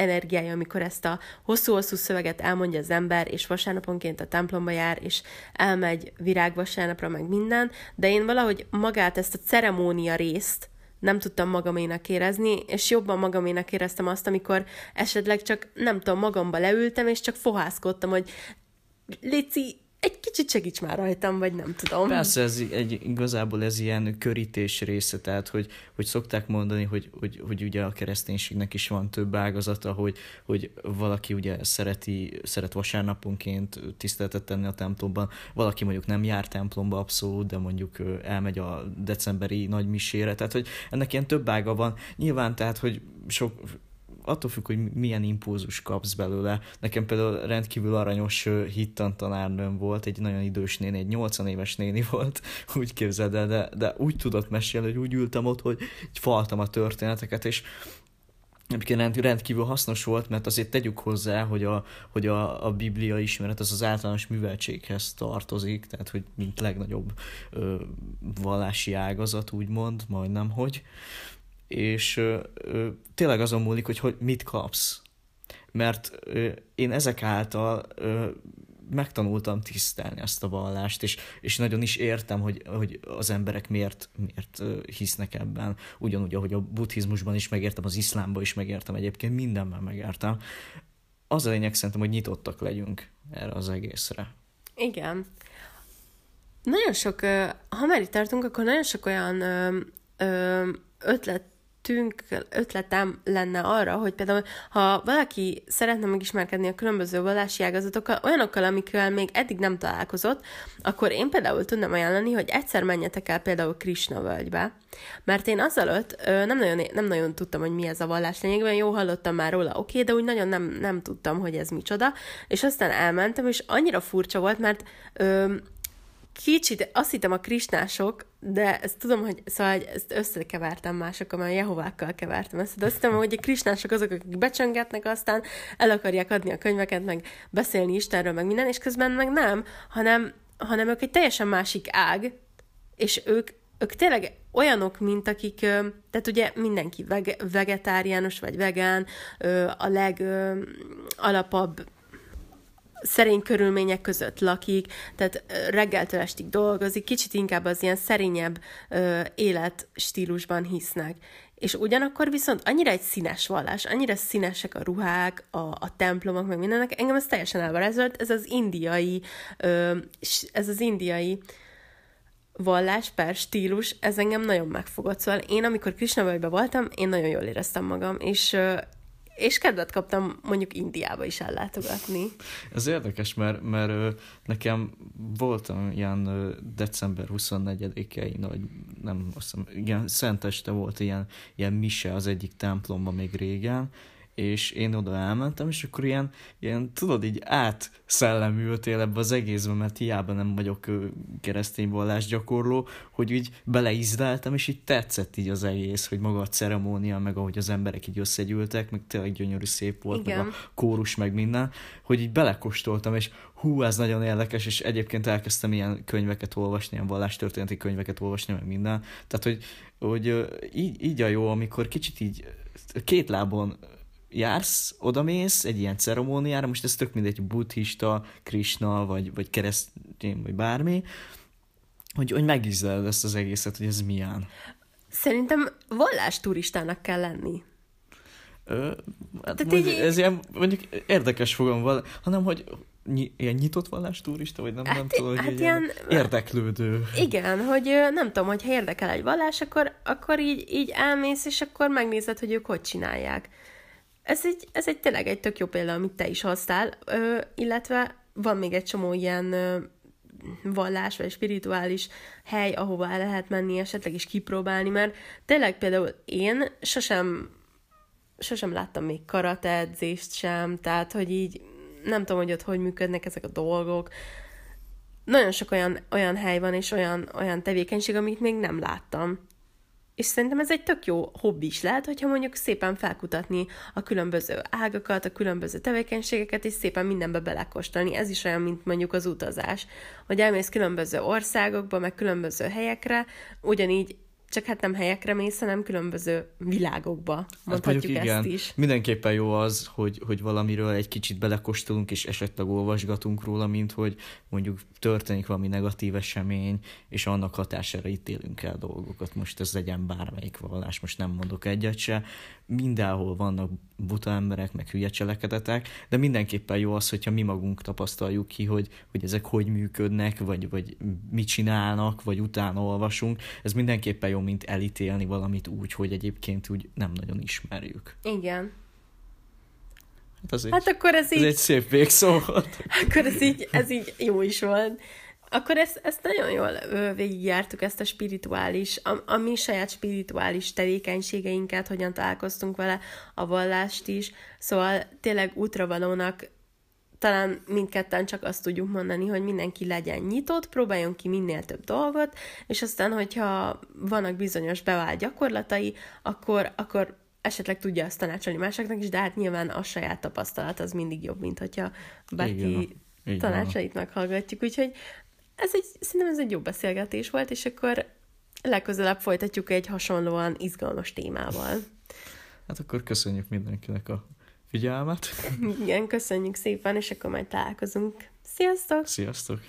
energiája, amikor ezt a hosszú-hosszú szöveget elmondja az ember, és vasárnaponként a templomba jár, és elmegy virág vasárnapra, meg minden, de én valahogy magát, ezt a ceremónia részt nem tudtam magaménak érezni, és jobban magaménak éreztem azt, amikor esetleg csak, nem tudom, magamba leültem, és csak fohászkodtam, hogy Léci, egy kicsit segíts már rajtam, vagy nem tudom. Persze, ez egy, igazából ez ilyen körítés része, tehát hogy, hogy szokták mondani, hogy, hogy, hogy ugye a kereszténységnek is van több ágazata, hogy, hogy valaki ugye szereti, szeret vasárnaponként tiszteletet tenni a templomban, valaki mondjuk nem jár templomba abszolút, de mondjuk elmegy a decemberi nagymisére, tehát hogy ennek ilyen több ága van. Nyilván tehát, hogy sok, attól függ, hogy milyen impulzus kapsz belőle. Nekem például rendkívül aranyos hittantanárnőm volt, egy nagyon idős néni, egy 80 éves néni volt, úgy képzeld el, de, de úgy tudott mesélni, hogy úgy ültem ott, hogy faltam a történeteket, és Egyébként rendkívül hasznos volt, mert azért tegyük hozzá, hogy a, hogy a, a biblia ismeret az az általános műveltséghez tartozik, tehát hogy mint legnagyobb ö, vallási ágazat, úgymond, majdnem, hogy és ö, ö, tényleg azon múlik, hogy, hogy mit kapsz. Mert ö, én ezek által ö, megtanultam tisztelni ezt a vallást, és, és nagyon is értem, hogy, hogy az emberek miért, miért hisznek ebben. Ugyanúgy, ahogy a buddhizmusban is megértem, az iszlámban is megértem, egyébként mindenben megértem. Az a lényeg szerintem, hogy nyitottak legyünk erre az egészre. Igen. Nagyon sok, ha már itt tartunk, akkor nagyon sok olyan ötlet ötletünk, ötletem lenne arra, hogy például, ha valaki szeretne megismerkedni a különböző vallási ágazatokkal, olyanokkal, amikkel még eddig nem találkozott, akkor én például tudnám ajánlani, hogy egyszer menjetek el például Krishna völgybe, mert én azelőtt nem nagyon, nem nagyon tudtam, hogy mi ez a vallás lényegben, jó hallottam már róla, oké, okay, de úgy nagyon nem, nem tudtam, hogy ez micsoda, és aztán elmentem, és annyira furcsa volt, mert ö, kicsit azt hittem a krisnások, de ezt tudom, hogy szóval ezt összekevertem másokkal, mert Jehovákkal kevertem ezt, de azt hittem, hogy a krisnások azok, akik becsöngetnek, aztán el akarják adni a könyveket, meg beszélni Istenről, meg minden, és közben meg nem, hanem, hanem ők egy teljesen másik ág, és ők, ők tényleg olyanok, mint akik, tehát ugye mindenki veg- vegetáriánus vagy vegán, a legalapabb szerény körülmények között lakik, tehát reggeltől estig dolgozik, kicsit inkább az ilyen szerényebb ö, életstílusban hisznek. És ugyanakkor viszont annyira egy színes vallás, annyira színesek a ruhák, a, a templomok, meg mindennek, engem ez teljesen elvarázolt, ez az indiai, ö, ez az indiai vallás per stílus, ez engem nagyon megfogott. Szóval én, amikor Krisnavölgyben voltam, én nagyon jól éreztem magam, és és kedvet kaptam mondjuk Indiába is ellátogatni. Ez érdekes, mert, mert nekem voltam ilyen december 24-i nagy, nem azt hiszem, igen, szenteste volt ilyen, ilyen mise az egyik templomban még régen, és én oda elmentem, és akkor ilyen, ilyen tudod, így átszellemültél ebbe az egészbe, mert hiába nem vagyok keresztény gyakorló, hogy így beleizdeltem, és így tetszett így az egész, hogy maga a ceremónia, meg ahogy az emberek így összegyűltek, meg tényleg gyönyörű szép volt, Igen. meg a kórus, meg minden, hogy így belekostoltam, és hú, ez nagyon érdekes, és egyébként elkezdtem ilyen könyveket olvasni, ilyen vallástörténeti könyveket olvasni, meg minden. Tehát, hogy, hogy így, így a jó, amikor kicsit így két lábon jársz, odamész egy ilyen ceremóniára, most ez tök mindegy, buddhista, krishna, vagy, vagy keresztény, vagy bármi, hogy, hogy megízleled ezt az egészet, hogy ez milyen. Szerintem turistának kell lenni. Ö, hát mondjuk, így... Ez ilyen, mondjuk érdekes fogom, hanem hogy ny- ilyen nyitott vallás turista, vagy nem, hát, nem tudom, hát hogy ilyen érdeklődő. Igen, hogy nem tudom, hogy ha érdekel egy vallás, akkor, akkor így, így elmész, és akkor megnézed, hogy ők hogy csinálják. Ez egy, ez egy tényleg egy tök jó példa, amit te is hoztál, ö, illetve van még egy csomó ilyen ö, vallás vagy spirituális hely, ahova el lehet menni, esetleg is kipróbálni, mert tényleg például én sosem, sosem láttam még karate edzést sem, tehát hogy így nem tudom, hogy ott hogy működnek ezek a dolgok. Nagyon sok olyan, olyan hely van, és olyan, olyan tevékenység, amit még nem láttam. És szerintem ez egy tök jó hobbi is lehet, hogyha mondjuk szépen felkutatni a különböző ágakat, a különböző tevékenységeket, és szépen mindenbe belekóstolni. Ez is olyan, mint mondjuk az utazás, hogy elmész különböző országokba, meg különböző helyekre, ugyanígy csak hát nem helyekre mész, hanem különböző világokba, Hát mondhatjuk mondjuk ezt igen, is. mindenképpen jó az, hogy, hogy valamiről egy kicsit belekóstolunk, és esetleg olvasgatunk róla, mint hogy mondjuk történik valami negatív esemény, és annak hatására ítélünk el dolgokat. Most ez legyen bármelyik vallás, most nem mondok egyet se. Mindenhol vannak buta emberek, meg hülye cselekedetek, de mindenképpen jó az, hogyha mi magunk tapasztaljuk ki, hogy, hogy ezek hogy működnek, vagy, vagy mit csinálnak, vagy utána olvasunk. Ez mindenképpen jó, mint elítélni valamit úgy, hogy egyébként úgy nem nagyon ismerjük. Igen. Hát, az egy, Hát akkor ez ez így, egy szép végszó volt. akkor ez így, ez így jó is volt. Akkor ezt, ezt nagyon jól végigjártuk, ezt a spirituális, a, a mi saját spirituális tevékenységeinket, hogyan találkoztunk vele, a vallást is. Szóval tényleg útravalónak talán mindketten csak azt tudjuk mondani, hogy mindenki legyen nyitott, próbáljon ki minél több dolgot, és aztán, hogyha vannak bizonyos bevált gyakorlatai, akkor, akkor esetleg tudja azt tanácsolni másoknak is, de hát nyilván a saját tapasztalat az mindig jobb, mint hogyha van. tanácsait meghallgatjuk. Úgyhogy ez egy, szerintem ez egy jó beszélgetés volt, és akkor legközelebb folytatjuk egy hasonlóan izgalmas témával. Hát akkor köszönjük mindenkinek a figyelmet. Igen, köszönjük szépen, és akkor majd találkozunk. Sziasztok! Sziasztok!